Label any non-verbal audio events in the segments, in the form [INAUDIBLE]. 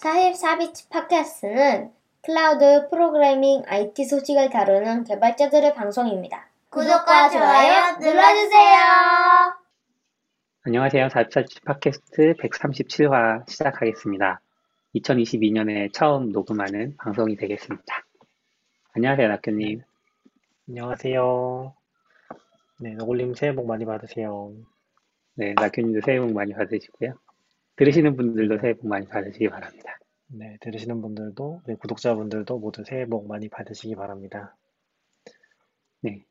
44비치 팟캐스트는 클라우드 프로그래밍 IT 소식을 다루는 개발자들의 방송입니다. 구독과 좋아요 눌러주세요. 안녕하세요. 44비치 팟캐스트 137화 시작하겠습니다. 2022년에 처음 녹음하는 방송이 되겠습니다. 안녕하세요, 낙교님. 안녕하세요. 네, 너굴님 새해 복 많이 받으세요. 네, 낙교님도 새해 복 많이 받으시고요. 들으시는 분들도 새해 복 많이 받으시기 바랍니다. 네, 들으시는 분들도, 네, 구독자분들도 모두 새해 복 많이 받으시기 바랍니다. 네.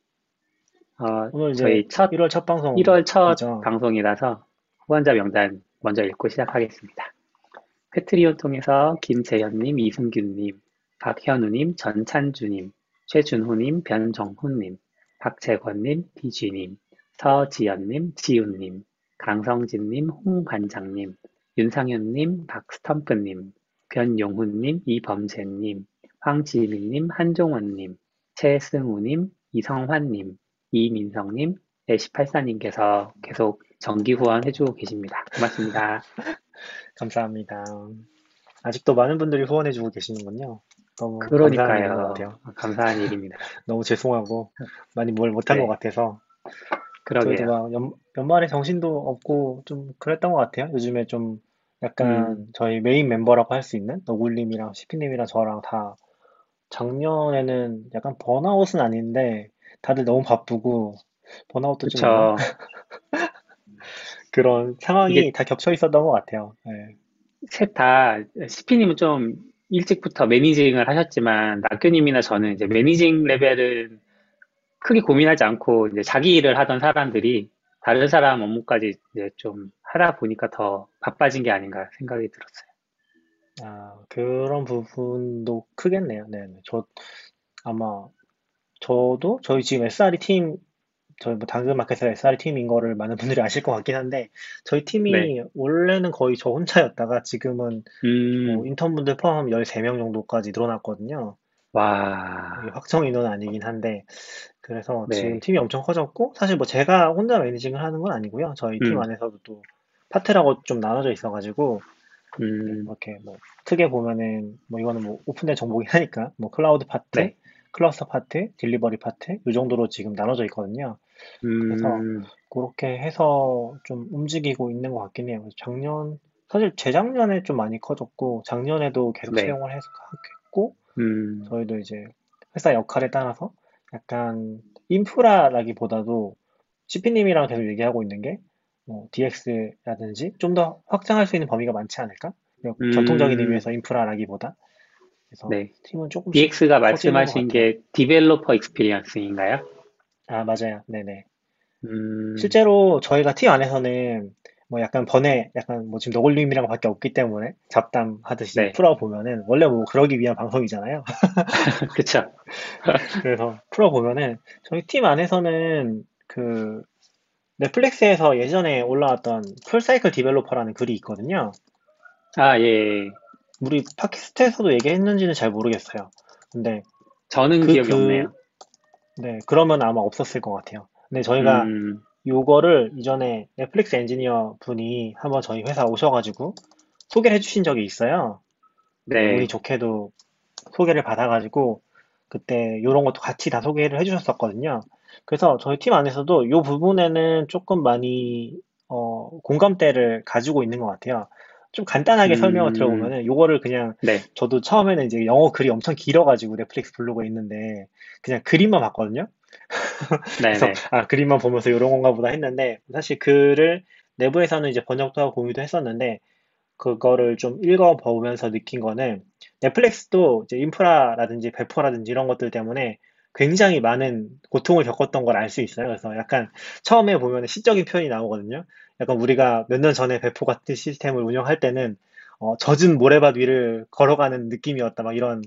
어, 오늘 저희 첫 1월 첫 방송. 1월 첫 이죠. 방송이라서 후원자 명단 먼저 읽고 시작하겠습니다. 패트리온 통해서 김재현님, 이승균님, 박현우님, 전찬주님, 최준호님, 변정훈님, 박재권님, 비쥐님, 서지연님, 지훈님, 강성진님, 홍반장님, 윤상현님, 박스텀프님, 변용훈님, 이범재님, 황지민님, 한종원님, 최승우님, 이성환님, 이민성님, 애쉬팔사님께서 계속 정기 후원 해주고 계십니다. 고맙습니다. [LAUGHS] 감사합니다. 아직도 많은 분들이 후원해주고 계시는군요. 너무 감사한 그러니까요. 같아요. 감사한 일입니다. [LAUGHS] 너무 죄송하고, 많이 뭘 못한 네. 것 같아서. 그러게요. 막 연, 연말에 정신도 없고 좀 그랬던 것 같아요. 요즘에 좀 약간 음. 저희 메인 멤버라고 할 수 있는 너굴님이랑 시피님이랑 저랑 다 작년에는 약간 번아웃은 아닌데 다들 너무 바쁘고 번아웃도 좀 있나? 그쵸. [LAUGHS] 그런 상황이 다 겹쳐 있었던 것 같아요. 네. 셋 다, 시피님은 좀 일찍부터 매니징을 하셨지만, 낙교님이나 저는 이제 매니징 레벨은 크게 고민하지 않고, 이제 자기 일을 하던 사람들이 다른 사람 업무까지 이제 좀 하다 보니까 더 바빠진 게 아닌가 생각이 들었어요. 아, 그런 부분도 크겠네요. 네, 네. 저 아마 저도 저희 지금 SRE 팀 저희 뭐 당근마켓에서 SRE 팀인 거를 많은 분들이 아실 것 같긴 한데 저희 팀이 네. 원래는 거의 저 혼자였다가 지금은 음, 뭐 인턴분들 포함하면 13명 정도까지 늘어났거든요. 와, 확정 인원은 아니긴 한데 그래서 네. 지금 팀이 엄청 커졌고 사실 뭐 제가 혼자 managing을 하는 건 아니고요. 저희 팀 음. 안에서도 또 파트라고 좀 나눠져 있어가지고 음, 이렇게 뭐 크게 보면은 뭐 이거는 뭐 오픈된 정보긴 하니까 뭐 클라우드 파트, 네. 클러스터 파트, delivery 파트 이 정도로 지금 나눠져 있거든요. 그래서 음, 그렇게 해서 좀 움직이고 있는 것 같긴 해요. 그래서 작년 사실 재작년에 좀 많이 커졌고 작년에도 계속 네. 채용을 해서 했고 음, 저희도 이제 회사 역할에 따라서 약간 인프라라기보다도 CP님이랑 계속 얘기하고 있는 게 뭐 DX라든지 좀 더 확장할 수 있는 범위가 많지 않을까? 음. 전통적인 의미에서 인프라라기보다 그래서 네. 팀은 조금씩 DX가 말씀하신 게 developer experience인가요? 아 맞아요 네네 음, 실제로 저희가 팀 안에서는 뭐 약간 번외 약간 뭐 지금 너굴님이랑 밖에 없기 때문에 잡담하듯이 네. 풀어보면은 원래 뭐 그러기 위한 방송이잖아요 [LAUGHS] 그쵸. 그래서 풀어보면은 저희 팀 안에서는 그 넷플릭스에서 예전에 올라왔던 full cycle developer라는 글이 있거든요. 아, 예. 우리 팟캐스트에서도 얘기했는지는 잘 모르겠어요. 근데 저는 그- 기억이 그- 없네요. 네 그러면 아마 없었을 것 같아요. 근데 저희가 음, 요거를 이전에 넷플릭스 엔지니어 분이 한번 저희 회사 오셔가지고 소개를 해주신 적이 있어요. 네. 운이 좋게도 소개를 받아가지고 그때 요런 것도 같이 다 소개를 해주셨었거든요. 그래서 저희 팀 안에서도 요 부분에는 조금 많이 어, 공감대를 가지고 있는 것 같아요. 좀 간단하게 음. 설명을 들어보면은 요거를 그냥 네. 저도 처음에는 이제 영어 글이 엄청 길어가지고 넷플릭스 블로그에 있는데 그냥 그림만 봤거든요. [LAUGHS] 그래서 네네. 아 그림만 보면서 이런 건가 보다 했는데 사실 글을 내부에서는 이제 번역도 하고 공유도 했었는데 그거를 좀 읽어보면서 느낀 거는 넷플릭스도 이제 인프라라든지 배포라든지 이런 것들 때문에 굉장히 많은 고통을 겪었던 걸 알 수 있어요. 그래서 약간 처음에 보면 시적인 표현이 나오거든요. 약간 우리가 몇 년 전에 배포 같은 시스템을 운영할 때는 어, 젖은 모래밭 위를 걸어가는 느낌이었다. 막 이런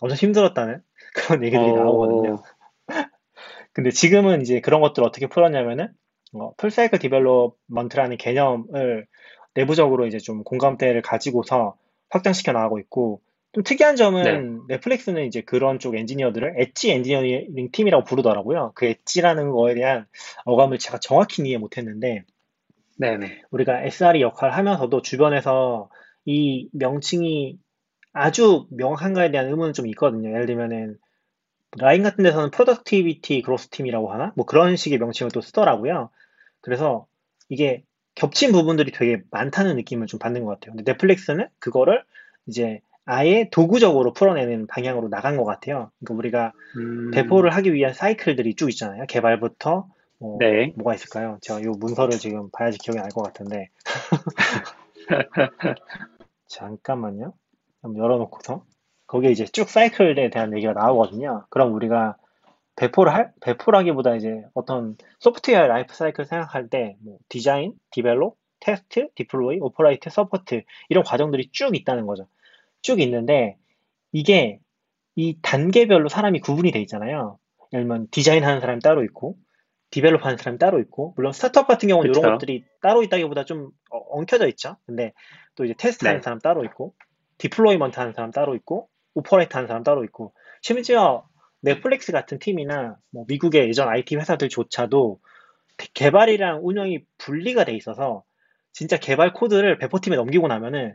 엄청 힘들었다는 [LAUGHS] 그런 얘기들이 어, 나오거든요. [LAUGHS] 근데 지금은 이제 그런 것들을 어떻게 풀었냐면은 어, full cycle development라는 개념을 내부적으로 이제 좀 공감대를 가지고서 확장시켜 나가고 있고 좀 특이한 점은 넷플릭스는 이제 그런 쪽 엔지니어들을 edge engineering 팀이라고 부르더라고요. 그 edge라는 거에 대한 어감을 제가 정확히 이해 못했는데 네네. 우리가 SRE 역할을 하면서도 주변에서 이 명칭이 아주 명확한가에 대한 의문은 좀 있거든요. 예를 들면은 라인 같은 데서는 productivity growth 팀이라고 하나? 뭐 그런 식의 명칭을 또 쓰더라고요. 그래서 이게 겹친 부분들이 되게 많다는 느낌을 좀 받는 것 같아요. 근데 넷플릭스는 그거를 이제 아예 도구적으로 풀어내는 방향으로 나간 것 같아요. 그러니까 우리가 음, 배포를 하기 위한 사이클들이 쭉 있잖아요. 개발부터 뭐 네. 뭐가 있을까요? 제가 이 문서를 지금 봐야지 기억이 날 것 같은데 [LAUGHS] 잠깐만요. 한번 열어놓고서 거기에 이제 쭉 사이클에 대한 얘기가 나오거든요. 그럼 우리가 배포를 할 배포라기보다 이제 어떤 소프트웨어 라이프 사이클 생각할 때 뭐 디자인, develop, 테스트, deploy, operate, support 이런 과정들이 쭉 있다는 거죠. 쭉 있는데 이게 이 단계별로 사람이 구분이 돼 있잖아요. 예를 들면 디자인 하는 사람이 따로 있고 develop 하는 사람이 따로 있고 물론 스타트업 같은 경우는 그쵸. 이런 것들이 따로 있다기보다 좀 어, 엉켜져 있죠. 근데 또 이제 테스트 하는 네. 사람 따로 있고 deployment 하는 사람 따로 있고 operate 하는 사람 따로 있고 심지어 넷플릭스 같은 팀이나 뭐 미국의 예전 IT 회사들조차도 개발이랑 운영이 분리가 돼 있어서 진짜 개발 코드를 배포팀에 넘기고 나면은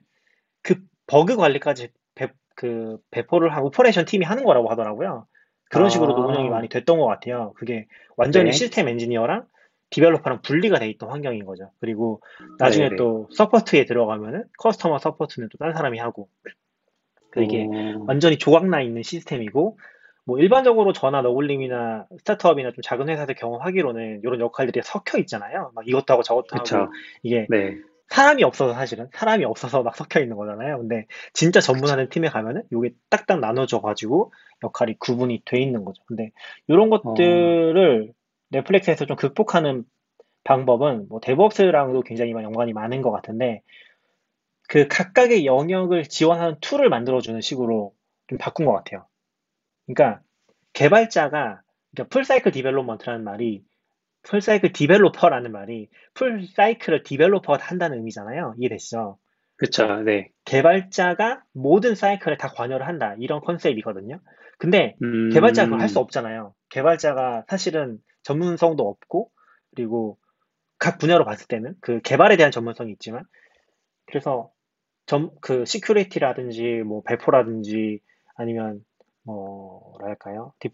그 버그 관리까지 배, 그 배포를 한 operation 팀이 하는 거라고 하더라고요. 그런 아. 식으로도 운영이 많이 됐던 것 같아요. 그게 완전히 네. 시스템 엔지니어랑 developer랑 분리가 돼 있던 환경인 거죠. 그리고 나중에 네네. 또 support에 들어가면은 customer support는 또 다른 사람이 하고 그 이게 오, 완전히 조각나 있는 시스템이고 뭐 일반적으로 저나 너굴님이나 스타트업이나 좀 작은 회사들 경험하기로는 이런 역할들이 섞여 있잖아요. 막 이것도 하고 저것도 그쵸. 하고 이게 네. 사람이 없어서 사실은 사람이 없어서 막 섞여 있는 거잖아요. 근데 진짜 전문화된 팀에 가면은 이게 딱딱 나눠져 가지고 역할이 구분이 돼 있는 거죠. 근데 이런 것들을 넷플릭스에서 좀 극복하는 방법은 뭐 DevOps랑도 굉장히 연관이 많은 것 같은데 그 각각의 영역을 지원하는 툴을 만들어주는 식으로 좀 바꾼 것 같아요. 그러니까 개발자가 그러니까 full cycle development라는 말이 full cycle developer라는 말이 full cycle을 developer가 한다는 의미잖아요. 이해되시죠? 그쵸. 네. 개발자가 모든 사이클에 다 관여를 한다. 이런 컨셉이거든요. 근데 음, 개발자가 그걸 할 수 없잖아요. 개발자가 사실은 전문성도 없고, 그리고 각 분야로 봤을 때는 그 개발에 대한 전문성이 있지만, 그래서 점, 그 security라든지 뭐 배포라든지 아니면 뭐랄까요? 딥-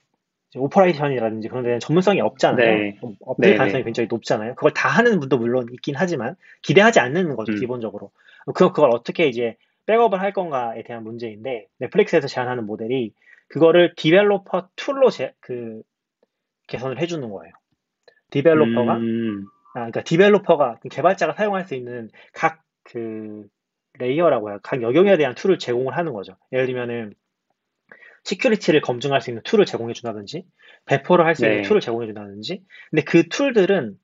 operation이라든지 그런 데는 전문성이 없잖아요. 네. 어, 업데이트 네, 가능성이 네. 굉장히 높잖아요. 그걸 다 하는 분도 물론 있긴 하지만 기대하지 않는 거죠, 음. 기본적으로. 그, 그걸 어떻게 이제 백업을 할 건가에 대한 문제인데, 넷플릭스에서 제안하는 모델이 그거를 developer tool로 제, 그, 개선을 해주는 거예요. developer가, 음, 아, 그러니까 developer가, 개발자가 사용할 수 있는 각 그, layer라고 해요. 각 영역에 대한 tool을 제공을 하는 거죠. 예를 들면은, security를 검증할 수 있는 tool을 제공해 준다든지, 배포를 할 수 있는 네. tool을 제공해 준다든지, 근데 그 tool들은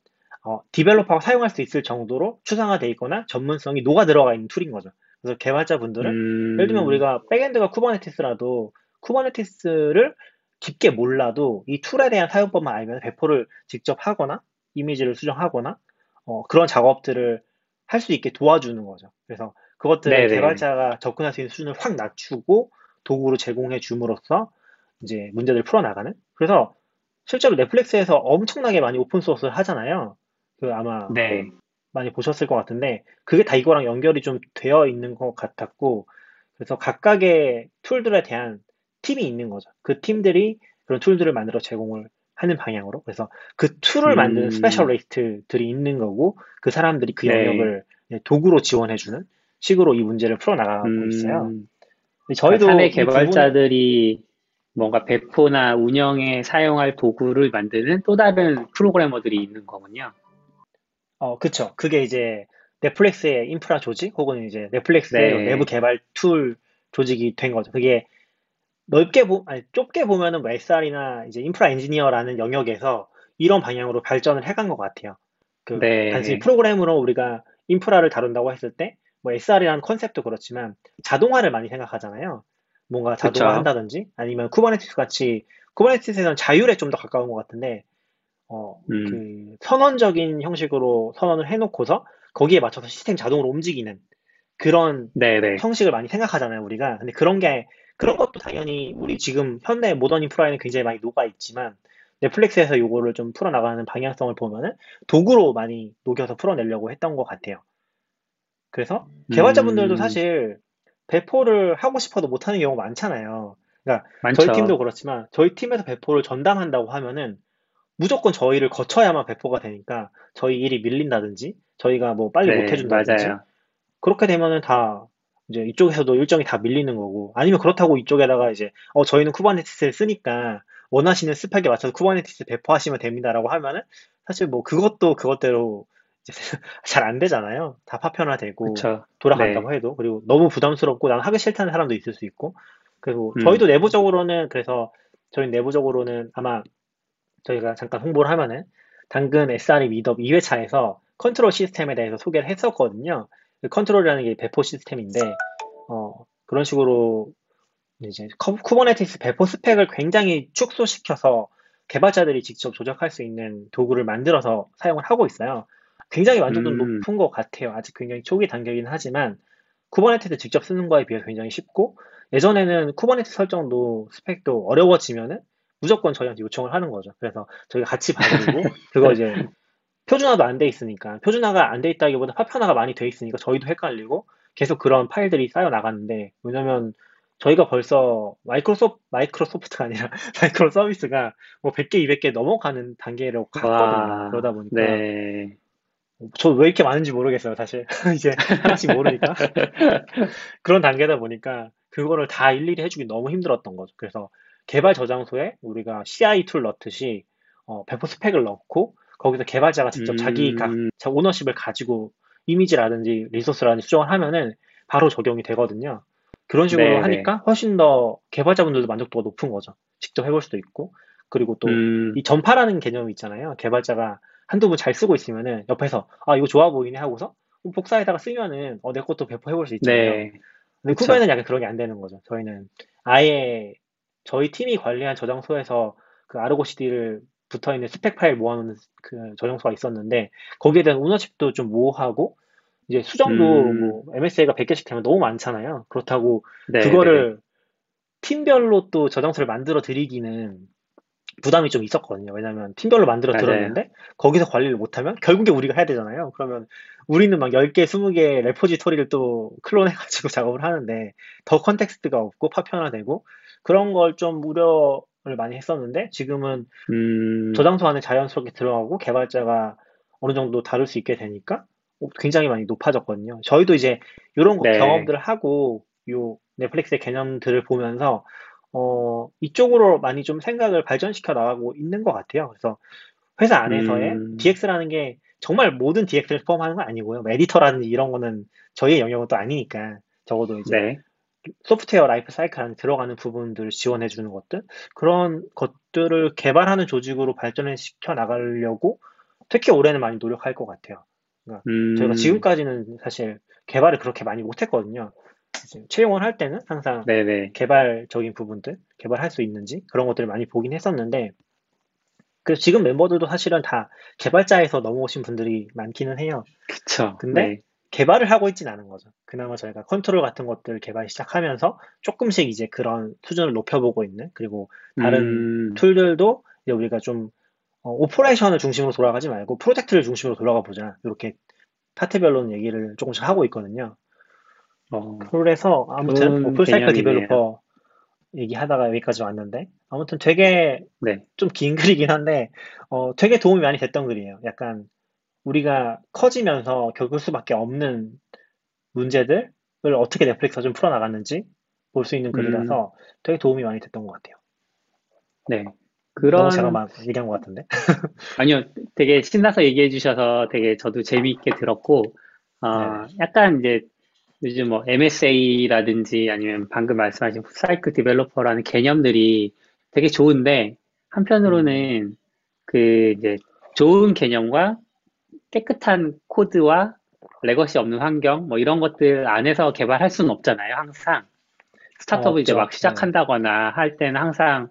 어, developer가 사용할 수 있을 정도로 추상화되어 있거나 전문성이 녹아 들어가 있는 tool인 거죠. 그래서 개발자분들은 음, 예를 들면 우리가 backend가 Kubernetes라도 Kubernetes를 깊게 몰라도 이 tool에 대한 사용법만 알면 배포를 직접 하거나 이미지를 수정하거나 어, 그런 작업들을 할 수 있게 도와주는 거죠. 그래서 그것들을 네네. 개발자가 접근할 수 있는 수준을 확 낮추고 도구로 제공해 줌으로써 이제 문제들을 풀어나가는. 그래서 실제로 넷플릭스에서 엄청나게 많이 open source를 하잖아요. 그 아마 네. 많이 보셨을 것 같은데 그게 다 이거랑 연결이 좀 되어 있는 것 같았고 그래서 각각의 tool들에 대한 팀이 있는 거죠. 그 팀들이 그런 tool들을 만들어 제공을 하는 방향으로 그래서 그 tool을 음. 만드는 specialist들이 있는 거고 그 사람들이 그 네. 영역을 이제 도구로 지원해주는 식으로 이 문제를 풀어나가고 음, 있어요. 저희도 사내 개발자들이 뭔가 배포나 운영에 사용할 도구를 만드는 또 다른 프로그래머들이 있는 거군요. 어, 그쵸. 그게 이제 넷플릭스의 인프라 조직 혹은 이제 넷플릭스의 네. 내부 개발 툴 조직이 된 거죠. 그게 넓게 보, 아니, 좁게 보면은 뭐 SRE나 이제 인프라 엔지니어라는 영역에서 이런 방향으로 발전을 해간 것 같아요. 그 네. 단순히 프로그램으로 우리가 인프라를 다룬다고 했을 때 뭐 SRE라는 컨셉도 그렇지만 자동화를 많이 생각하잖아요. 뭔가 자동화 그쵸. 한다든지 아니면 Kubernetes 같이 Kubernetes에서는 자율에 좀 더 가까운 것 같은데 어, 음. 그 선언적인 형식으로 선언을 해놓고서 거기에 맞춰서 시스템 자동으로 움직이는 그런 네네. 형식을 많이 생각하잖아요, 우리가. 근데 그런 게, 그런 것도 당연히 우리 지금 현대 모던 인프라에는 굉장히 많이 녹아 있지만, 넷플릭스에서 요거를 좀 풀어나가는 방향성을 보면은 도구로 많이 녹여서 풀어내려고 했던 것 같아요. 그래서 개발자분들도 음. 사실 배포를 하고 싶어도 못하는 경우가 많잖아요. 그러니까 많죠. 저희 팀도 그렇지만 저희 팀에서 배포를 전담한다고 하면은 무조건 저희를 거쳐야만 배포가 되니까 저희 일이 밀린다든지 저희가 뭐 빨리 네, 못 해준다든지 맞아요. 그렇게 되면은 다 이제 이쪽에서도 일정이 다 밀리는 거고 아니면 그렇다고 이쪽에다가 이제 어 저희는 Kubernetes를 쓰니까 원하시는 스펙에 맞춰서 Kubernetes 배포하시면 됩니다라고 하면은 사실 뭐 그것도 그것대로 [LAUGHS] 잘 안 되잖아요. 다 파편화되고 그쵸. 돌아간다고 네. 해도 그리고 너무 부담스럽고 난 하기 싫다는 사람도 있을 수 있고 그리고 음. 저희도 내부적으로는 그래서 저희 내부적으로는 아마 저희가 잠깐 홍보를 하면은 당근 SRE meetup 2회차에서 컨트롤 시스템에 대해서 소개를 했었거든요. 그 컨트롤이라는 게 배포 시스템인데 어, 그런 식으로 이제 쿠- Kubernetes 배포 스펙을 굉장히 축소시켜서 개발자들이 직접 조작할 수 있는 도구를 만들어서 사용을 하고 있어요. 굉장히 만족도는 음. 높은 것 같아요. 아직 굉장히 초기 단계이긴 하지만 Kubernetes 직접 쓰는 거에 비해서 굉장히 쉽고 예전에는 Kubernetes 설정도 스펙도 어려워지면은 무조건 저희한테 요청을 하는 거죠. 그래서 저희가 같이 봐드리고 [LAUGHS] 그거 이제 표준화도 안 돼 있으니까 표준화가 안 돼 있다기보다 파편화가 많이 돼 있으니까 저희도 헷갈리고 계속 그런 파일들이 쌓여 나가는데 왜냐면 저희가 벌써 마이크로소프트 마이크로소프트가 아니라 [LAUGHS] microservice가 뭐 100개, 200개 넘어가는 단계로 갔거든요. 와, 그러다 보니까 네. 저 왜 이렇게 많은지 모르겠어요, 사실. [LAUGHS] 이제 하나씩 모르니까. [LAUGHS] 그런 단계다 보니까 그거를 다 일일이 해주기 너무 힘들었던 거죠. 그래서 개발 저장소에 우리가 CI tool 넣듯이 어, 배포 스펙을 넣고 거기서 개발자가 직접 자기 각 음, 자- ownership을 가지고 이미지라든지 리소스라든지 수정을 하면은 바로 적용이 되거든요. 그런 식으로 네, 네. 하니까 훨씬 더 개발자분들도 만족도가 높은 거죠. 직접 해볼 수도 있고. 그리고 또 음, 이 전파라는 개념이 있잖아요. 개발자가 한두 분잘 쓰고 있으면은 옆에서 아 이거 좋아 보이네 하고서 뭐 복사에다가 쓰면은 어, 내 것도 배포해 볼 수 있잖아요. 네. 근데 그쵸. 쿠버에는 약간 그런 게 안 되는 거죠. 저희는 아예 저희 팀이 관리한 저장소에서 그 아르고 CD를 붙어 있는 스펙 파일 모아놓는 그 저장소가 있었는데 거기에 대한 ownership도 좀 모호하고 이제 수정도 음. 뭐 MSA가 100개씩 되면 너무 많잖아요. 그렇다고 네, 그거를 팀별로 또 저장소를 만들어 드리기는 부담이 좀 있었거든요. 왜냐면 팀별로 만들어 맞아요. 들었는데 거기서 관리를 못하면 결국에 우리가 해야 되잖아요. 그러면 우리는 막 10개, 20개 repository를 또 clone해가지고 [LAUGHS] 작업을 하는데 더 context가 없고 파편화되고 그런 걸 좀 우려를 많이 했었는데 지금은 네. 음, 저장소 안에 자연스럽게 들어가고 개발자가 어느 정도 다룰 수 있게 되니까 어, 굉장히 많이 높아졌거든요. 저희도 이제 이런 네. 경험들을 하고 요 넷플릭스의 개념들을 보면서 어, 이쪽으로 많이 좀 생각을 발전시켜 나가고 있는 것 같아요. 그래서 회사 안에서의 음. DX라는 게 정말 모든 DX를 포함하는 건 아니고요. 뭐 에디터라든지 이런 거는 저희의 영역은 또 아니니까 적어도 이제 네. 소프트웨어 라이프 사이클 안에 들어가는 부분들을 지원해 주는 것들 그런 것들을 개발하는 조직으로 발전을 시켜 나가려고 특히 올해는 많이 노력할 것 같아요. 음, 저희가 지금까지는 사실 개발을 그렇게 많이 못했거든요. 채용을 할 때는 항상 네네. 개발적인 부분들, 개발할 수 있는지 그런 것들을 많이 보긴 했었는데, 그래서 지금 멤버들도 사실은 다 개발자에서 넘어오신 분들이 많기는 해요. 그쵸. 근데 네. 개발을 하고 있진 않은 거죠. 그나마 저희가 컨트롤 같은 것들 개발 시작하면서 조금씩 이제 그런 수준을 높여보고 있는, 그리고 다른 음, tool들도 이제 우리가 좀 어, operation을 중심으로 돌아가지 말고 프로젝트를 중심으로 돌아가 보자. 이렇게 파트별로는 얘기를 조금씩 하고 있거든요. 어, 그래서 아무튼 좋은 오픈 사이클 개념이네요. 디벨로퍼 얘기하다가 여기까지 왔는데 아무튼 되게 네. 좀긴 글이긴 한데 어, 되게 도움이 많이 됐던 글이에요. 약간 우리가 커지면서 겪을 수밖에 없는 문제들을 어떻게 넷플릭스가 좀 풀어나갔는지 볼 수 있는 글이라서 되게 도움이 많이 됐던 것 같아요. 네. 그런, 제가 막 얘기한 것 같은데. [LAUGHS] 아니요, 되게 신나서 얘기해 주셔서 되게 저도 재미있게 들었고, 어, 약간 이제 요즘 뭐 MSA라든지 아니면 방금 말씀하신 사이클 디벨로퍼라는 개념들이 되게 좋은데, 한편으로는 그 이제 좋은 개념과 깨끗한 코드와 legacy 없는 환경, 뭐 이런 것들 안에서 개발할 수는 없잖아요, 항상. 스타트업을 이제 없죠. 막 시작한다거나 할 때는 항상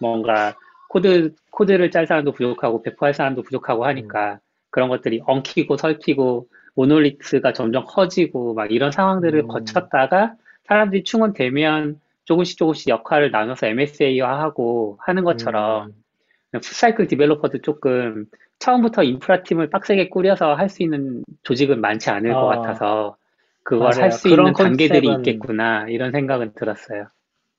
뭔가 코드, 코드를 짤 사람도 부족하고 배포할 사람도 부족하고 하니까 그런 것들이 엉키고 설키고 monolith가 점점 커지고 막 이런 상황들을 음. 거쳤다가 사람들이 충원되면 조금씩 조금씩 역할을 나눠서 MSA화하고 하는 것처럼 음, 풋사이클 디벨로퍼도 조금 처음부터 인프라 팀을 빡세게 꾸려서 할 수 있는 조직은 많지 않을 것 아. 같아서 그걸. 할 수 있는 단계들이 컨셉은- 있겠구나 이런 생각은 들었어요.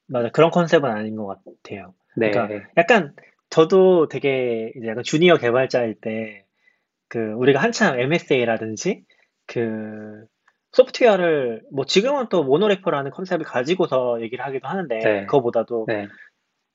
맞아. 그런 컨셉은 아닌 것 같아요. 네, 그러니까 약간 저도 되게 이제 약간 주니어 개발자일 때 그 우리가 한참 MSA라든지 그 소프트웨어를 뭐 지금은 또 모노레포라는 컨셉을 가지고서 얘기를 하기도 하는데 네. 그거보다도 네,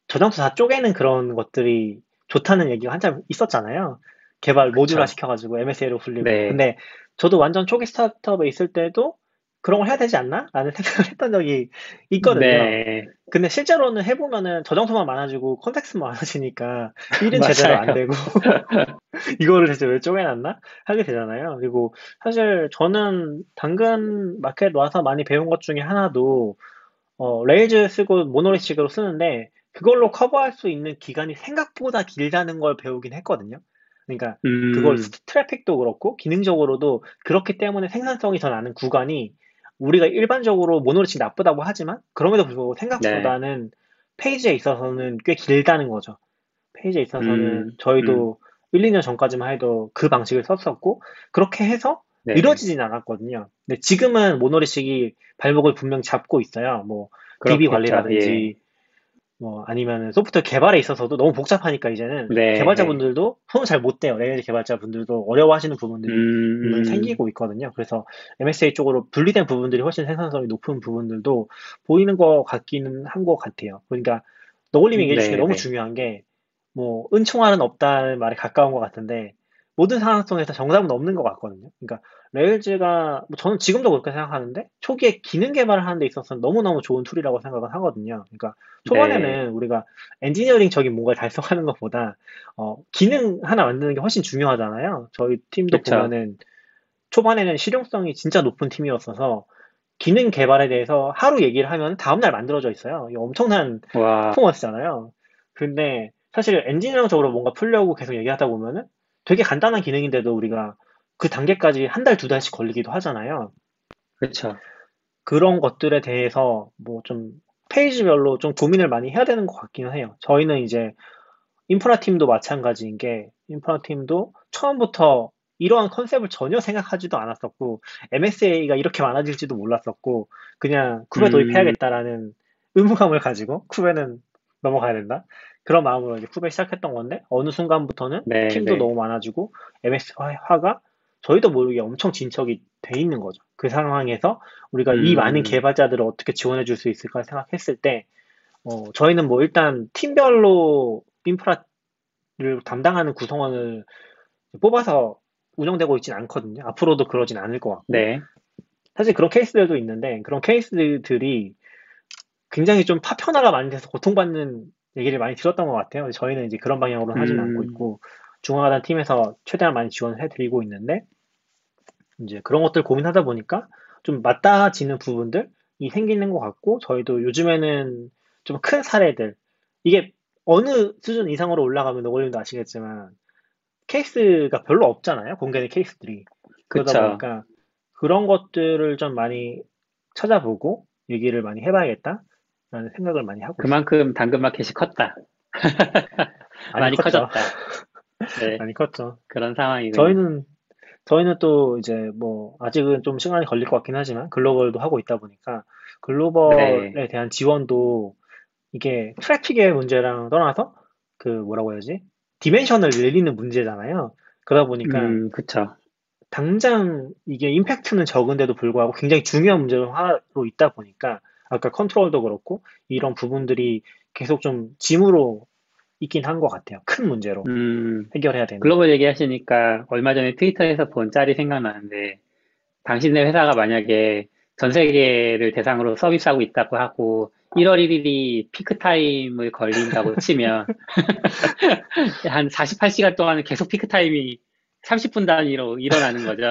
저장소 다 쪼개는 그런 것들이 좋다는 얘기가 한참 있었잖아요. 개발 모듈화. 시켜가지고 MSA로 불리고. 네. 근데 저도 완전 초기 스타트업에 있을 때도 그런 걸 해야 되지 않나? 라는 [LAUGHS] 생각을 했던 적이 있거든요. 네, 근데 실제로는 해보면은 저장소만 많아지고 컨텍스트만 많아지니까 일은 제대로 안. 되고 [LAUGHS] 이거를 대체 왜 쪼개놨나 하게 되잖아요. 그리고 사실 저는 당근 마켓 와서 많이 배운 것 중에 하나도 어, Rails 쓰고 monolithic으로 쓰는데 그걸로 커버할 수 있는 기간이 생각보다 길다는 걸 배우긴 했거든요. 그러니까 음, 그걸 트래픽도 그렇고 기능적으로도 그렇기 때문에 생산성이 더 나는 구간이 우리가 일반적으로 monolithic 나쁘다고 하지만 그럼에도 불구하고 생각보다는 phase에 있어서는 꽤 길다는 거죠. 페이지에 있어서는 음, 저희도 1, 2년 전까지만 해도 그 방식을 썼었고 그렇게 해서 네. 이루어지진 않았거든요. 근데 지금은 모노리식이 발목을 분명 잡고 있어요. 뭐 DB 그렇겠죠. 관리라든지 뭐 아니면 소프트웨어 개발에 있어서도 너무 복잡하니까 이제는 네, 개발자분들도 손을 잘 못 대요. 레일 개발자분들도 어려워하시는 부분들이 음, 생기고 있거든요. 그래서 MSA 쪽으로 분리된 부분들이 훨씬 생산성이 높은 부분들도 보이는 것 같기는 한 것 같아요. 그러니까 너굴님이 얘기해 주신 게 네, 너무 네. 중요한 게 뭐 은총알은 없다는 말에 가까운 것 같은데 모든 상황 속에서 정답은 없는 것 같거든요. 그러니까 Rails가 뭐 저는 지금도 그렇게 생각하는데 초기에 기능 개발을 하는 데 있어서는 너무너무 좋은 툴이라고 생각을 하거든요. 그러니까 초반에는 우리가 엔지니어링적인 뭔가를 달성하는 것보다 어, 기능 하나 만드는 게 훨씬 중요하잖아요. 저희 팀도 그쵸. 보면은 초반에는 실용성이 진짜 높은 팀이었어서 기능 개발에 대해서 하루 얘기를 하면 다음날 만들어져 있어요. 엄청난 와, 퍼포먼스잖아요. 근데 사실 엔지니어링적으로 뭔가 풀려고 계속 얘기하다 보면은 되게 간단한 기능인데도 우리가 그 단계까지 한 달, 두 달씩 걸리기도 하잖아요. 그렇죠. 그런 것들에 대해서 뭐 좀 페이지별로 좀 고민을 많이 해야 되는 것 같기는 해요. 저희는 이제 인프라 팀도 마찬가지인 게 인프라 팀도 처음부터 이러한 컨셉을 전혀 생각하지도 않았었고 MSA가 이렇게 많아질지도 몰랐었고 그냥 음. 도입해야겠다라는 의무감을 가지고 쿱에는 넘어가야 된다. 그런 마음으로 이제 쿱에 시작했던 건데 어느 순간부터는 네, 팀도 네. 너무 많아지고 MS화가 저희도 모르게 엄청 진척이 돼 있는 거죠. 그 상황에서 우리가 이 음. 많은 개발자들을 어떻게 지원해 줄 수 있을까 생각했을 때, 어, 저희는 뭐 일단 팀별로 인프라를 담당하는 구성원을 뽑아서 운영되고 있진 않거든요. 앞으로도 그러진 않을 것 같고. 네. 사실 그런 케이스들도 있는데, 그런 케이스들이 굉장히 좀 파편화가 많이 돼서 고통받는 얘기를 많이 들었던 것 같아요. 저희는 이제 그런 방향으로는 하진 음. 않고 있고, 중앙하단 팀에서 최대한 많이 지원을 해드리고 있는데, 이제 그런 것들 고민하다 보니까 좀 맞닿아지는 부분들이 생기는 것 같고, 저희도 요즘에는 좀 큰 사례들, 이게 어느 수준 이상으로 올라가면 노골님도 아시겠지만, 케이스가 별로 없잖아요. 공개된 케이스들이. 그러다 그쵸. 보니까 그런 것들을 좀 많이 찾아보고 얘기를 많이 해봐야겠다 라는 생각을 많이 하고. 그만큼 당근마켓이 컸다. [LAUGHS] 많이 컸죠. 커졌다. 네, [LAUGHS] 많이 컸죠. 그런 상황이군요. 저희는 저희는 또 이제 뭐 아직은 좀 시간이 걸릴 것 같긴 하지만 글로벌도 하고 있다 보니까 글로벌에 네. 대한 지원도 이게 트래픽의 문제랑 떠나서 그 뭐라고 해야지 dimension을 늘리는 문제잖아요. 그러다 보니까 음, 그쵸. 당장 이게 임팩트는 적은데도 불구하고 굉장히 중요한 문제 중 하나로 있다 보니까 아까 컨트롤도 그렇고 이런 부분들이 계속 좀 짐으로 있긴 한 것 같아요. 큰 문제로 음, 해결해야 되는. 글로벌 얘기하시니까 얼마 전에 트위터에서 본 짤이 생각나는데, 당신네 회사가 만약에 전 세계를 대상으로 서비스하고 있다고 하고, 1월 1일이 피크 타임을 걸린다고 치면, [LAUGHS] 한 48시간 동안은 계속 피크 타임이 30분 단위로 일어나는 거죠.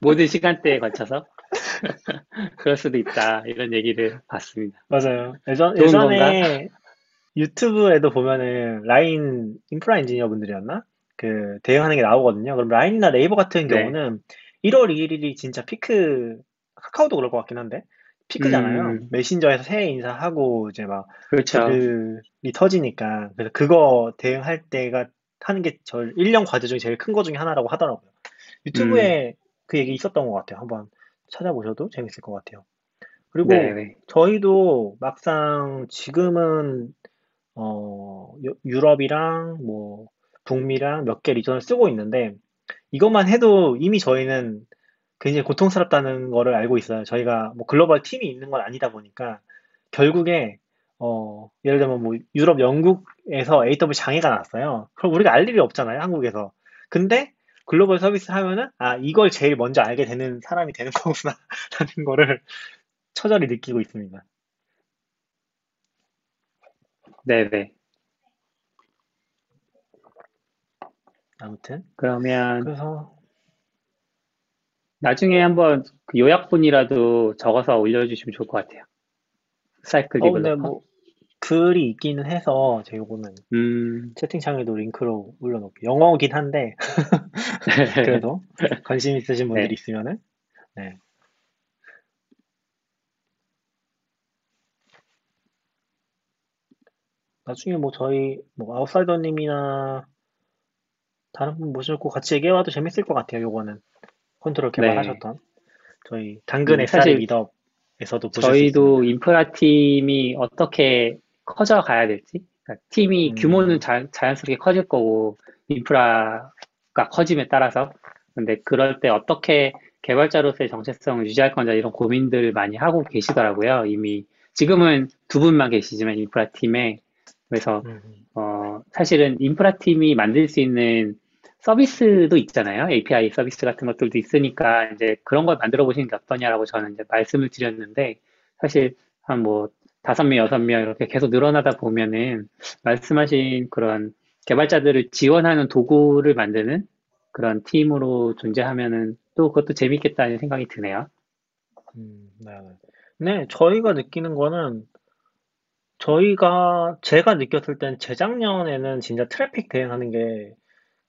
모든 시간대에 걸쳐서. [LAUGHS] 그럴 수도 있다. 이런 얘기를 봤습니다. 맞아요. 예전, 예전에 유튜브에도 보면은 라인 인프라 엔지니어 분들이었나? 그 대응하는 게 나오거든요. 그럼 라인이나 네이버 같은 네. 경우는 1월 2일이 진짜 피크, 카카오도 그럴 것 같긴 한데, 피크잖아요. 음. 메신저에서 새해 인사하고 이제 막 그렇죠. 글이 터지니까. 그래서 그거 대응할 때가 하는 게 저 1년 과제 중에 제일 큰 거 중에 하나라고 하더라고요. 유튜브에 그 얘기 있었던 것 같아요. 한번 찾아보셔도 재밌을 것 같아요. 그리고 네. 저희도 막상 지금은 어, 유- 유럽이랑 뭐 북미랑 몇 개 리전을 쓰고 있는데 이것만 해도 이미 저희는 굉장히 고통스럽다는 거를 알고 있어요. 저희가 뭐 글로벌 팀이 있는 건 아니다 보니까 결국에 어, 예를 들면 뭐 유럽, 영국에서 AW 장애가 났어요. 그럼 우리가 알 일이 없잖아요, 한국에서. 근데 글로벌 서비스 하면은 아, 이걸 제일 먼저 알게 되는 사람이 되는 거구나라는 [LAUGHS] 거를 처절히 느끼고 있습니다. 네네. 아무튼 그러면 그래서 나중에 한번 그 요약본이라도 적어서 올려주시면 좋을 것 같아요. 사이클 어, 디벨로퍼. 뭐 글이 있기는 해서 제가 요거는 음, 채팅창에도 링크로 올려놓을게요. 영어긴 한데 [LAUGHS] 그래도 관심 있으신 분들이 네. 있으면은 네. 나중에 뭐 저희 뭐 아웃사이더님이나 다른 분 모시고 같이 얘기해봐도 재밌을 것 같아요. 요거는 컨트롤 네. 개발하셨던 저희 당근 음, SRE 사실 미더에서도 수 저희도. 인프라 팀이 어떻게 커져 가야 될지. 그러니까 팀이 음. 규모는 자, 자연스럽게 커질 거고, 인프라가 커짐에 따라서. 근데 그럴 때 어떻게 개발자로서의 정체성을 유지할 건지 이런 고민들 많이 하고 계시더라고요. 이미 지금은 두 분만 계시지만 인프라 팀에 그래서 음, 어, 사실은 인프라 팀이 만들 수 있는 서비스도 있잖아요. API 서비스 같은 것들도 있으니까 이제 그런 걸 만들어 보시는 게 어떠냐라고 저는 이제 말씀을 드렸는데 사실 한 뭐 다섯 명, 여섯 명 이렇게 계속 늘어나다 보면은 말씀하신 그런 개발자들을 지원하는 도구를 만드는 그런 팀으로 존재하면은 또 그것도 재밌겠다는 생각이 드네요. 음, 네, 네. 네, 저희가 느끼는 거는 저희가 제가 느꼈을 땐 재작년에는 진짜 트래픽 대응하는 게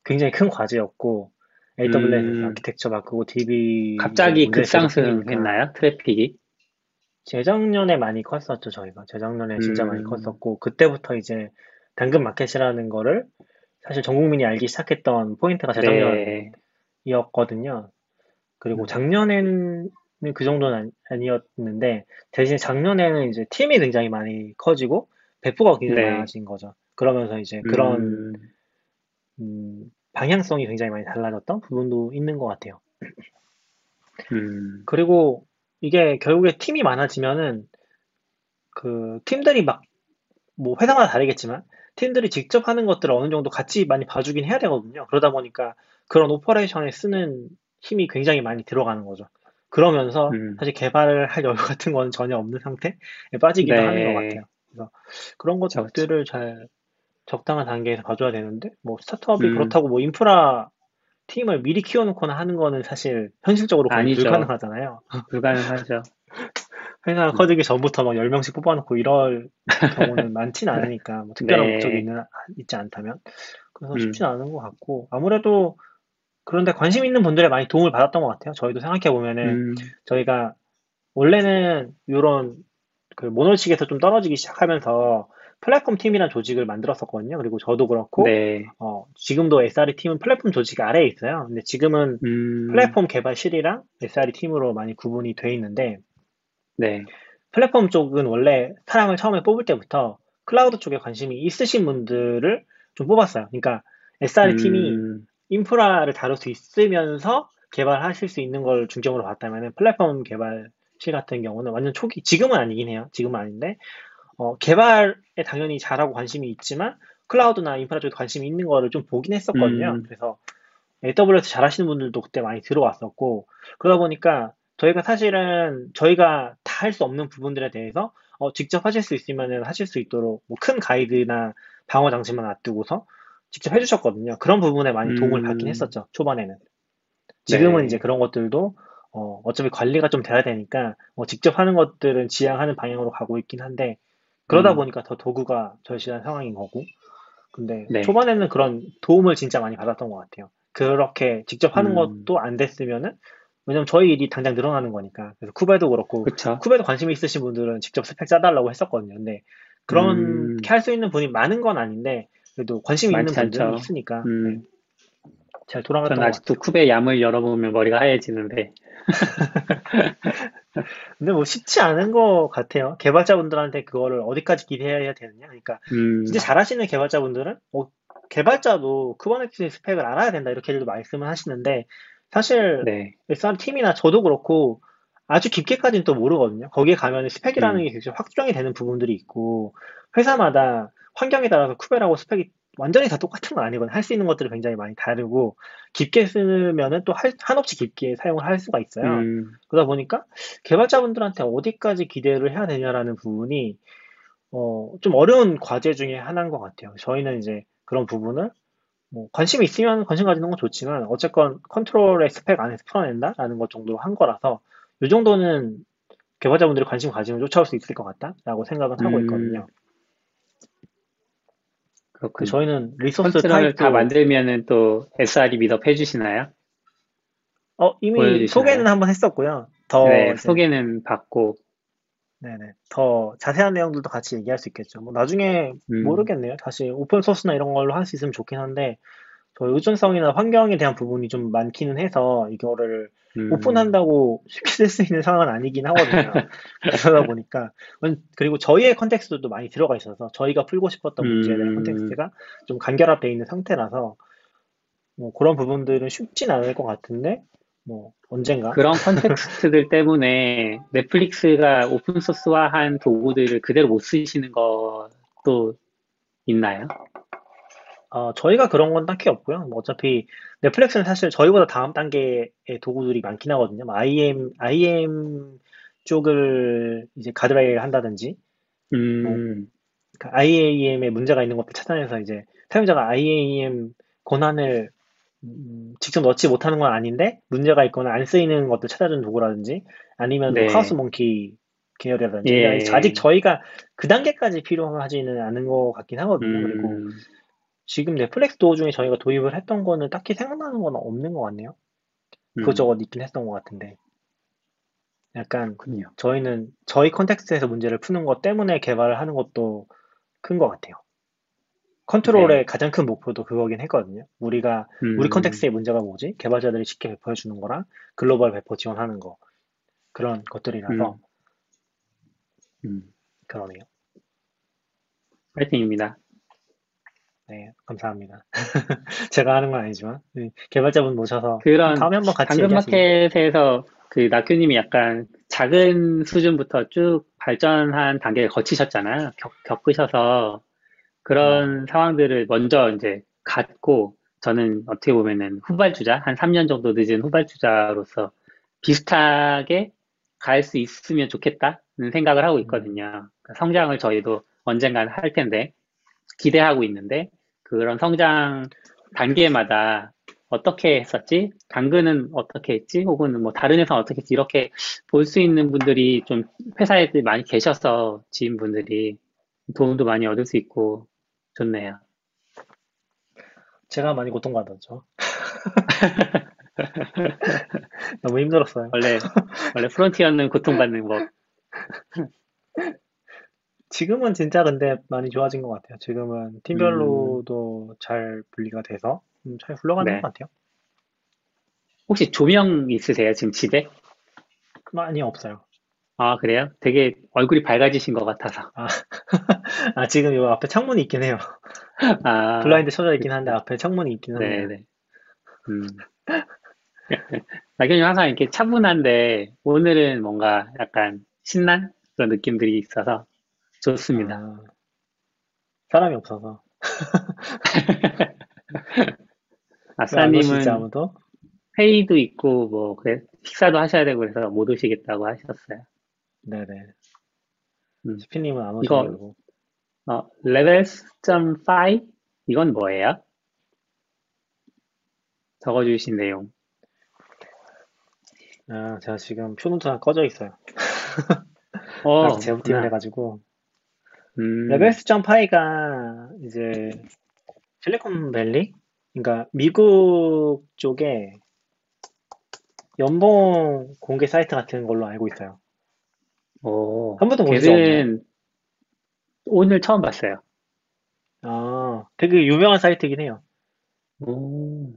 굉장히 큰 과제였고 AWS 음. 아키텍처 바꾸고 DB 갑자기 급상승했나요? 트래픽이? 재작년에 많이 컸었죠 저희가 재작년에 진짜 많이 음. 컸었고 그때부터 이제 당근 마켓이라는 거를 사실 전 국민이 알기 시작했던 포인트가 네. 재작년이었거든요. 그리고 음. 작년에는 그 정도는 아니- 아니었는데 대신 작년에는 이제 팀이 굉장히 많이 커지고 배포가 굉장히 네. 많아진 거죠. 그러면서 이제 그런 음, 음, 방향성이 굉장히 많이 달라졌던 부분도 있는 것 같아요. 음, 그리고 이게 결국에 팀이 많아지면은 그 팀들이 막 뭐 회사마다 다르겠지만 팀들이 직접 하는 것들을 어느 정도 같이 많이 봐주긴 해야 되거든요. 그러다 보니까 그런 오퍼레이션에 쓰는 힘이 굉장히 많이 들어가는 거죠. 그러면서 음. 사실 개발을 할 여유 같은 건 전혀 없는 상태에 빠지기도 네. 하는 것 같아요. 그래서 그런 것들을 잘 적당한 단계에서 봐줘야 되는데 뭐 스타트업이 음. 그렇다고 뭐 인프라 팀을 미리 키워놓거나 하는 거는 사실 현실적으로 거의 아니죠. 불가능하잖아요. [LAUGHS] 불가능하죠. 회사가 음. 커지기 전부터 막 10명씩 뽑아놓고 이럴 [LAUGHS] 경우는 많진 않으니까, 뭐 특별한 네. 목적이 있는, 있지 않다면. 그래서 음. 쉽진 않은 것 같고, 아무래도 그런데 관심 있는 분들의 많이 도움을 받았던 것 같아요. 저희도 생각해 보면은, 음, 저희가 원래는 이런 그 모노식에서 좀 떨어지기 시작하면서 플랫폼 팀이라는 조직을 만들었었거든요. 그리고 저도 그렇고, 네. 어, 지금도 SRE 팀은 플랫폼 조직 아래에 있어요. 근데 지금은 음, 플랫폼 개발실이랑 SRE 팀으로 많이 구분이 돼 있는데, 네. 플랫폼 쪽은 원래 사람을 처음에 뽑을 때부터 클라우드 쪽에 관심이 있으신 분들을 좀 뽑았어요. 그러니까 SR 팀이 음, 인프라를 다룰 수 있으면서 개발하실 수 있는 걸 중점으로 봤다면 플랫폼 개발실 같은 경우는 완전 초기, 지금은 아니긴 해요. 지금은 아닌데, 어, 개발에 당연히 잘하고 관심이 있지만 클라우드나 인프라 쪽에 관심이 있는 거를 좀 보긴 했었거든요. 음. 그래서 AWS 잘하시는 분들도 그때 많이 들어왔었고, 그러다 보니까 저희가 사실은 저희가 다 할 수 없는 부분들에 대해서 어, 직접 하실 수 있으면 하실 수 있도록 뭐 큰 가이드나 방어 장치만 놔두고서 직접 해주셨거든요. 그런 부분에 많이 도움을 음. 받긴 했었죠. 초반에는. 지금은 네. 이제 그런 것들도 어, 어차피 관리가 좀 돼야 되니까 어, 직접 하는 것들은 지향하는 방향으로 가고 있긴 한데 그러다 음. 보니까 더 도구가 절실한 상황인 거고 근데 네. 초반에는 그런 도움을 진짜 많이 받았던 것 같아요. 그렇게 직접 하는 음. 것도 안 됐으면은 왜냐면 저희 일이 당장 늘어나는 거니까 그래서 kube도 그렇고 그쵸. kube도 관심이 있으신 분들은 직접 스펙 짜달라고 했었거든요. 근데 그렇게 음. 할수 있는 분이 많은 건 아닌데 그래도 관심이 있는 분들은 않죠. 있으니까 음. 네, 잘 돌아갔던 전것 아직도 같아요. kube YAML 열어보면 머리가 하얘지는데. [LAUGHS] 근데 뭐 쉽지 않은 것 같아요. 개발자분들한테 그거를 어디까지 기대해야 되느냐. 그러니까 음, 진짜 잘하시는 개발자분들은 뭐 개발자도 Kubernetes 스펙을 알아야 된다 이렇게도 말씀을 하시는데 사실 네. SR 팀이나 저도 그렇고 아주 깊게까지는 또 모르거든요. 거기에 가면 스펙이라는 음. 게 굉장히 확정이 되는 부분들이 있고 회사마다 환경에 따라서 쿠베라고 스펙이 완전히 다 똑같은 건 아니거든요. 할 수 있는 것들이 굉장히 많이 다르고 깊게 쓰면은 또 할- 한없이 깊게 사용을 할 수가 있어요. 음, 그러다 보니까 개발자분들한테 어디까지 기대를 해야 되냐라는 부분이 어, 좀 어려운 과제 중에 하나인 것 같아요. 저희는 이제 그런 부분을 뭐 관심이 있으면 관심 가지는 건 좋지만 어쨌건 컨트롤의 스펙 안에서 풀어낸다라는 것 정도 한 거라서 이 정도는 개발자분들이 관심 가지면 쫓아올 수 있을 것 같다라고 생각은 하고 음. 있거든요. 그 그렇군요. 저희는 리소스 다 타입도 만들면은 또 SR이 미덥 해주시나요? 어, 이미 보여주시나요? 소개는 한번 했었고요. 더 네, 이제 소개는 받고, 네네. 더 자세한 내용들도 같이 얘기할 수 있겠죠. 뭐 나중에 음. 모르겠네요. 다시 오픈 소스나 이런 걸로 할 수 있으면 좋긴 한데 저 의존성이나 환경에 대한 부분이 좀 많기는 해서 이거를 음, 오픈한다고 쉽게 쓸 수 있는 상황은 아니긴 하거든요. [LAUGHS] 그러다 보니까 음, 그리고 저희의 context도 많이 들어가 있어서 저희가 풀고 싶었던 문제에 대한 음. context가 좀 강결합되어 있는 상태라서 뭐 그런 부분들은 쉽진 않을 것 같은데 뭐 언젠가 그런 context들 [LAUGHS] 때문에 넷플릭스가 오픈 소스화한 도구들을 그대로 못 쓰시는 것도 있나요? 어, 저희가 그런 건 딱히 없고요. 뭐 어차피 넷플릭스는 사실 저희보다 다음 단계의 도구들이 많긴 하거든요. 뭐 IM, IM 쪽을 이제 가드레일 한다든지, 음, 그러니까 IAM에 문제가 있는 것들 찾아내서 이제 사용자가 IAM 권한을 음, 직접 넣지 못하는 건 아닌데 문제가 있거나 안 쓰이는 것들 찾아주는 도구라든지 아니면 뭐 네. 카우스 몽키 계열이라든지 예. 아직 저희가 그 단계까지 필요하지는 않은 것 같긴 하거든요. 그리고 음, 지금 넷플릭스 도구 중에 저희가 도입을 했던 거는 딱히 생각나는 건 없는 것 같네요. 음, 그것저것 있긴 했던 것 같은데. 약간 그렇군요. 저희는 저희 context에서 문제를 푸는 것 때문에 개발을 하는 것도 큰 것 같아요. 컨트롤의 네. 가장 큰 목표도 그거긴 했거든요. 우리가 우리 음, context의 문제가 뭐지? 개발자들이 쉽게 배포해 주는 거랑 글로벌 배포 지원하는 거 그런 것들이라서 음, 그러네요. 파이팅입니다. 네, 감사합니다. [LAUGHS] 제가 하는 건 아니지만 네, 개발자분 모셔서 그런 다음에 한번 같이. 당근마켓에서 그 낙교님이 약간 작은 수준부터 쭉 발전한 단계를 거치셨잖아요. 겪, 겪으셔서 그런 상황들을 먼저 이제 갖고 저는 어떻게 보면은 후발주자, 한 3년 정도 늦은 후발주자로서 비슷하게 갈 수 있으면 좋겠다는 생각을 하고 있거든요. 성장을 저희도 언젠간 할 텐데 기대하고 있는데 그런 성장 단계마다 어떻게 했었지? 당근은 어떻게 했지? 혹은 뭐 다른 회사는 어떻게 했지? 이렇게 볼 수 있는 분들이 좀 회사에 많이 계셔서 지인분들이 도움도 많이 얻을 수 있고 좋네요. 제가 많이 고통받았죠. [LAUGHS] [LAUGHS] 너무 힘들었어요. 원래 원래 프론티어는 고통받는 법. [LAUGHS] 지금은 진짜 근데 많이 좋아진 것 같아요. 지금은 팀별로도 잘 분리가 돼서 음, 잘 굴러가는 네. 것 같아요. 혹시 조명 있으세요? 지금 집에? 많이 없어요. 아, 그래요? 되게 얼굴이 밝아지신 것 같아서. [LAUGHS] 아, 지금 요 앞에 창문이 있긴 해요. 아, 블라인드 쳐져 있긴 한데 앞에 창문이 있긴 합니다. 네네. 음. [LAUGHS] 낙연님 항상 이렇게 차분한데 오늘은 뭔가 약간 신난 그런 느낌들이 있어서 좋습니다. 아, 사람이 없어서. [LAUGHS] 오시지 아싸님은 아무도? 회의도 있고 뭐 그래 식사도 하셔야 되고 그래서 못 오시겠다고 하셨어요. 네네. 음. 스피님은 안 이거- 오셔가지고. 어, levels.5 이건 뭐예요? 적어주신 내용. 아, 제가 지금 표노트가 꺼져 있어요. 어, [LAUGHS] 그렇구나. 해가지고. 음, 레벨스.파이가 이제 실리콘밸리? 그러니까 미국 쪽에 연봉 공개 사이트 같은 걸로 알고 있어요. 오, 한 번도 본적 없나요? 오늘 처음 봤어요. 아, 되게 유명한 사이트긴 해요. 오,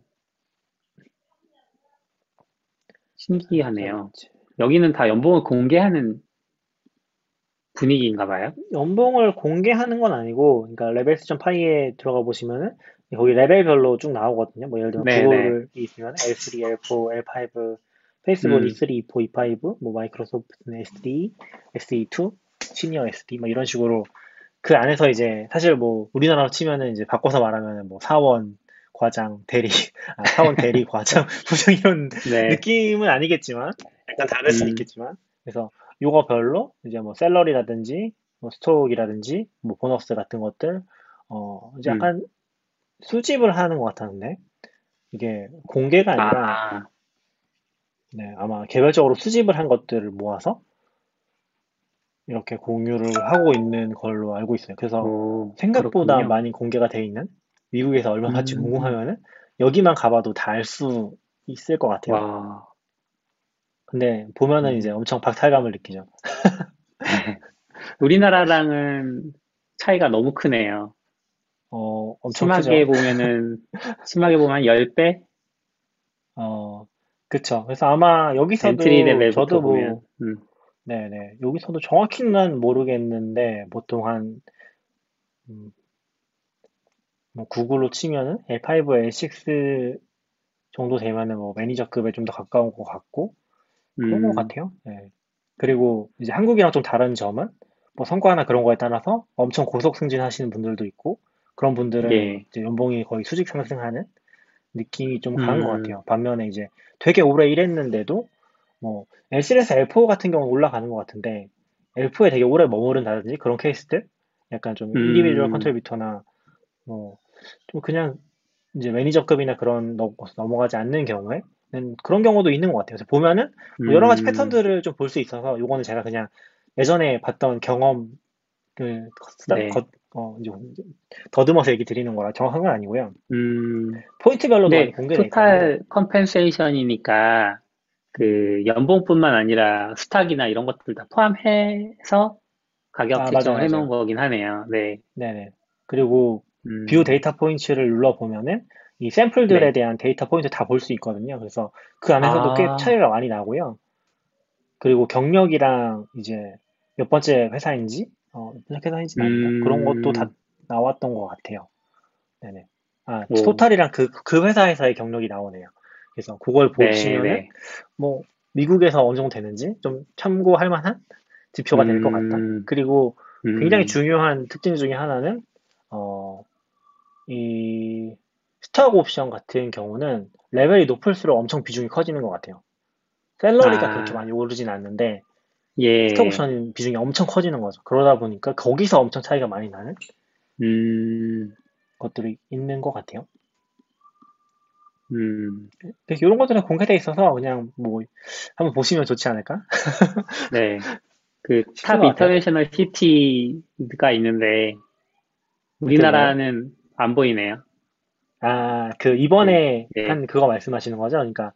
신기하네요. 여기는 다 연봉을 공개하는 분위기인가 봐요. 연봉을 공개하는 건 아니고, 그러니까 levels.fyi에 들어가 보시면은 거기 레벨별로 쭉 나오거든요. 뭐 예를 들면 네, 구글이 있으면 L3, L4, L5, 페이스북 음. E3, E4, E5, 뭐 마이크로소프트는 SDE, SDE2, senior SDE, 뭐 이런 식으로 그 안에서 이제 사실 뭐 우리나라로 치면은 이제 바꿔서 말하면은 뭐 사원, 과장, 대리, [LAUGHS] 아, 사원, 대리, 과장, 부장 [LAUGHS] 이런 네. 느낌은 아니겠지만 약간 다를 수는 음. 있겠지만 그래서 요거별로 이제 뭐 셀러리라든지 뭐 스톡이라든지 뭐 보너스 같은 것들 어 이제 음. 약간 수집을 하는 것 같았는데 이게 공개가 아니라 아, 네, 아마 개별적으로 수집을 한 것들을 모아서 이렇게 공유를 하고 있는 걸로 알고 있어요. 그래서 오, 생각보다 그렇군요. 많이 공개가 돼 있는 미국에서 얼마 받지 음. 궁금하면은 여기만 가봐도 다 알 수 있을 것 같아요. 와, 근데 보면은 음. 이제 엄청 박탈감을 느끼죠. [LAUGHS] 우리나라랑은 차이가 너무 크네요. 어, 엄청 심하게 크죠. 보면은, [LAUGHS] 심하게 보면 10배? 어, 그쵸. 그래서 아마 여기서도 저도 뭐, 보면. 음, 네네. 여기서도 정확히는 모르겠는데, 보통 한, 음, 뭐 구글로 치면은 L5, L6 정도 되면은 뭐 매니저급에 좀 더 가까운 것 같고, 그런 것 음, 같아요. 네. 그리고 이제 한국이랑 좀 다른 점은, 뭐 성과나 그런 거에 따라서 엄청 고속 승진하시는 분들도 있고, 그런 분들은 예. 이제 연봉이 거의 수직 상승하는 느낌이 좀 강한 것 음. 같아요. 반면에 이제 되게 오래 일했는데도 뭐 L3에서 L4 같은 경우는 올라가는 것 같은데 L4에 되게 오래 머무른다든지 그런 케이스들 약간 좀 음. individual contributor나 뭐 좀 그냥 이제 매니저급이나 그런 넘- 넘어가지 않는 경우에는 그런 경우도 있는 것 같아요. 그래서 보면은 뭐 여러 가지 음, 패턴들을 좀 볼 수 있어서 요거는 제가 그냥 예전에 봤던 경험 그 네. 거- 어, 이제 더듬어서 얘기 드리는 거라 정확한 건 아니고요. 음, 포인트별로도 많이 근데 공개돼. total compensation이니까 그 연봉뿐만 아니라 stock이나 이런 것들 다 포함해서 가격 아, 책정을 맞아요, 해놓은. 거긴 하네요. 네. 네네. 그리고 음, view data point를 눌러 보면은 이 샘플들에 네. 대한 데이터 포인트 다 볼 수 있거든요. 그래서 그 안에서도 꽤 아. 차이가 많이 나고요. 그리고 경력이랑 이제 몇 번째 회사인지, 어, 몇 번째 회사인지? 음. 그런 것도 다 나왔던 것 같아요. 네네. 아, 오. total이랑 그, 그 회사에서의 경력이 나오네요. 그래서 그걸 네, 보시면은 네. 뭐 미국에서 어느 정도 되는지 좀 참고할 만한 지표가 될 것 같다. 음. 그리고 음, 굉장히 중요한 특징 중에 하나는 어, 이 스톡 옵션 같은 경우는 레벨이 높을수록 엄청 비중이 커지는 것 같아요. 샐러리가 아. 그렇게 많이 오르진 않는데 예. 스톡 옵션 비중이 엄청 커지는 거죠. 그러다 보니까 거기서 엄청 차이가 많이 나는 음, 것들이 있는 것 같아요. 음, 이런 것들은 공개돼 있어서 그냥 뭐 한번 보시면 좋지 않을까? [LAUGHS] 네. 그 [LAUGHS] 싶은 top것 같아요. international city가 있는데 우리나라는 안 보이네요. 아, 그 이번에 네. 한 그거 말씀하시는 거죠? 그러니까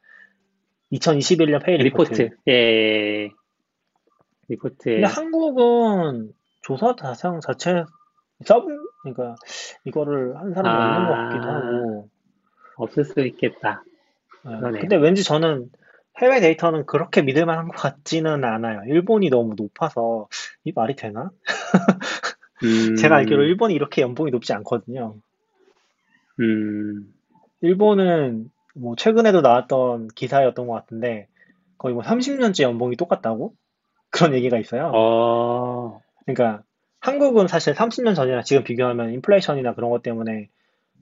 2021년 pay report. 리포트. 예. 리포트에 근데 한국은 조사 대상 자체 서브 그러니까 이거를 한 사람이 아. 없는 것 같기도 하고. 없을 수 있겠다. 네. 근데 왠지 저는 해외 데이터는 그렇게 믿을 만한 것 같지는 않아요. 일본이 너무 높아서 이 말이 되나? [LAUGHS] 음, 제가 알기로 일본이 이렇게 연봉이 높지 않거든요. 음, 일본은 뭐 최근에도 나왔던 기사였던 것 같은데 거의 뭐 30년째 연봉이 똑같다고 그런 얘기가 있어요. 어, 그러니까 한국은 사실 30년 전이랑 지금 비교하면 인플레이션이나 그런 것 때문에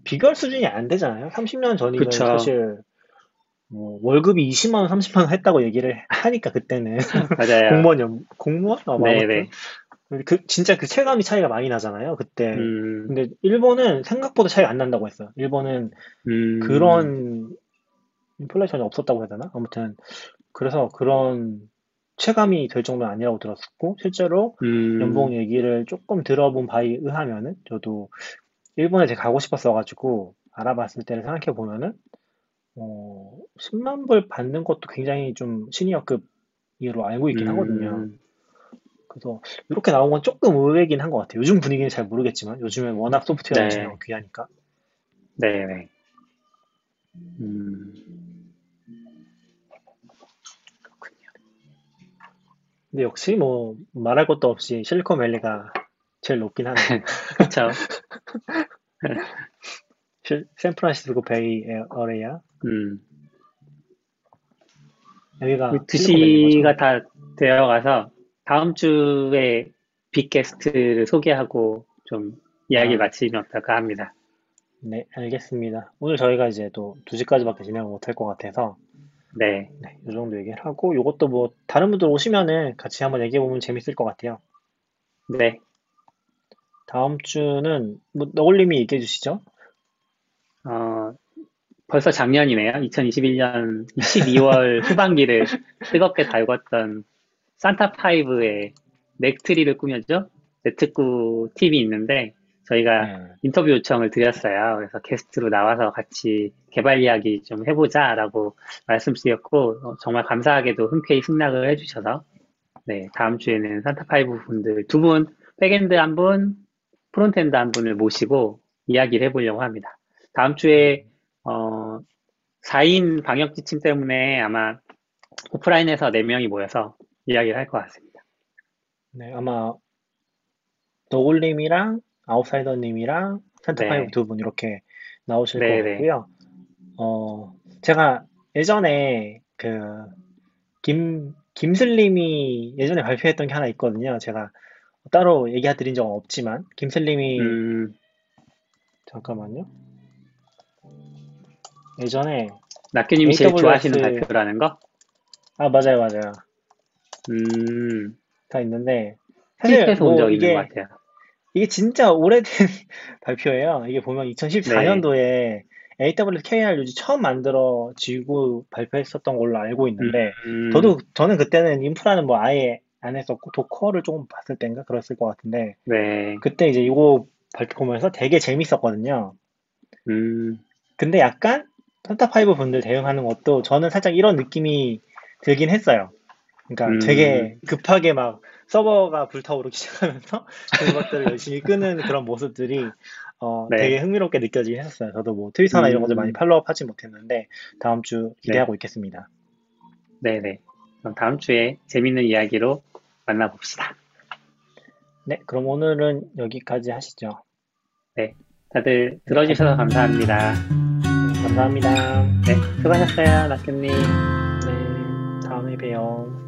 비교할 수준이 안 되잖아요. 30년 전이면 그쵸. 사실 뭐 월급이 20만 원, 30만 원 했다고 얘기를 하니까 그때는 [LAUGHS] 맞아요. 공무원 연 공무원? 어, 뭐 아무튼. 네네. 그 진짜 그 체감이 차이가 많이 나잖아요. 그때. 음, 근데 일본은 생각보다 차이가 안 난다고 했어요. 일본은 음, 그런 인플레이션이 없었다고 해야 되나? 아무튼 그래서 그런 체감이 될 정도는 아니라고 들었고 실제로 음, 연봉 얘기를 조금 들어본 바에 의하면은 저도 일본에 제가 가고 싶었어가지고 알아봤을 때를 생각해 보면은 어, 10만 불 받는 것도 굉장히 좀 시니어급으로 알고 있긴 음, 하거든요. 그래서 이렇게 나온 건 조금 의외긴 한 것 같아요. 요즘 분위기는 잘 모르겠지만 요즘엔 워낙 소프트웨어 네. 엔지니어가 귀하니까. 네네. 음, 근데 역시 뭐 말할 것도 없이 실리콘밸리가 제일 높긴 하네. [LAUGHS] 그쵸. [LAUGHS] 실- 샌프란시스코 베이 어레야. 음. 여기가 두 실리콘밸리인 시가 거죠? 다 되어가서 다음 주에 빅 게스트를 소개하고 좀 이야기 아. 마치면 어떨까 합니다. 네, 알겠습니다. 오늘 저희가 이제 또 2시까지밖에 진행을 못할 것 같아서 네. 네, 이 정도 얘기를 하고 요것도 뭐 다른 분들 오시면은 같이 한번 얘기해 보면 재밌을 것 같아요. 네. 다음 주는 뭐 너굴님이 얘기해 주시죠. 어, 벌써 작년이네요. 2021년 12월 [LAUGHS] 후반기를 뜨겁게 달궜던 산타5의 넥트리를 꾸몄죠. 네트구 팀이 있는데 저희가 네. 인터뷰 요청을 드렸어요. 그래서 게스트로 나와서 같이 개발 이야기 좀 해보자라고 말씀드렸고 어, 정말 감사하게도 흔쾌히 승낙을 해주셔서 네 다음 주에는 산타5 분들 두 분 backend 한 분, frontend 한 분을 모시고 이야기를 해보려고 합니다. 다음 주에 어, 4인 방역 지침 때문에 아마 오프라인에서 4명이 모여서 이야기를 할 것 같습니다. 네, 아마 너굴님이랑 아웃사이더님이랑 산타파이브 네. 두분 이렇게 나오실 네, 것 네. 같고요. 어, 제가 예전에 그 김, 김슬님이 예전에 발표했던 게 하나 있거든요. 제가 따로 얘기 드린 적은 없지만 김슬님이 음, 잠깐만요. 예전에 낙규님이 제일 AWS 좋아하시는 발표라는 거? 아 맞아요 맞아요 음, 다 있는데 사실 뭐적 있는 이게 것 같아요. 이게 진짜 오래된 [LAUGHS] 발표예요. 이게 보면 2014년도에 AWS KR 유지 처음 만들어지고 발표했었던 걸로 알고 있는데 음, 저도 저는 그때는 인프라는 뭐 아예 안 했었고 도커를 조금 봤을 때인가 그랬을 것 같은데 네, 그때 이제 이거 발표 보면서 되게 재밌었거든요. 음, 근데 약간 산타5 분들 대응하는 것도 저는 살짝 이런 느낌이 들긴 했어요. 그러니까 음. 되게 급하게 막 서버가 불타오르기 [LAUGHS] 시작하면서 그것들을 열심히 끄는 그런 모습들이 어, 네. 되게 흥미롭게 느껴지긴 했었어요. 저도 뭐 트위터나 이런 것들 음. 많이 팔로우업 하지 못했는데 다음 주 기대하고 있겠습니다. 네네. 그럼 다음 주에 재밌는 이야기로 만나봅시다. 네, 그럼 오늘은 여기까지 하시죠. 다들 들어주셔서 감사합니다. 네, 감사합니다. 네, 수고하셨어요, 낙규님. 네, 다음에 봬요.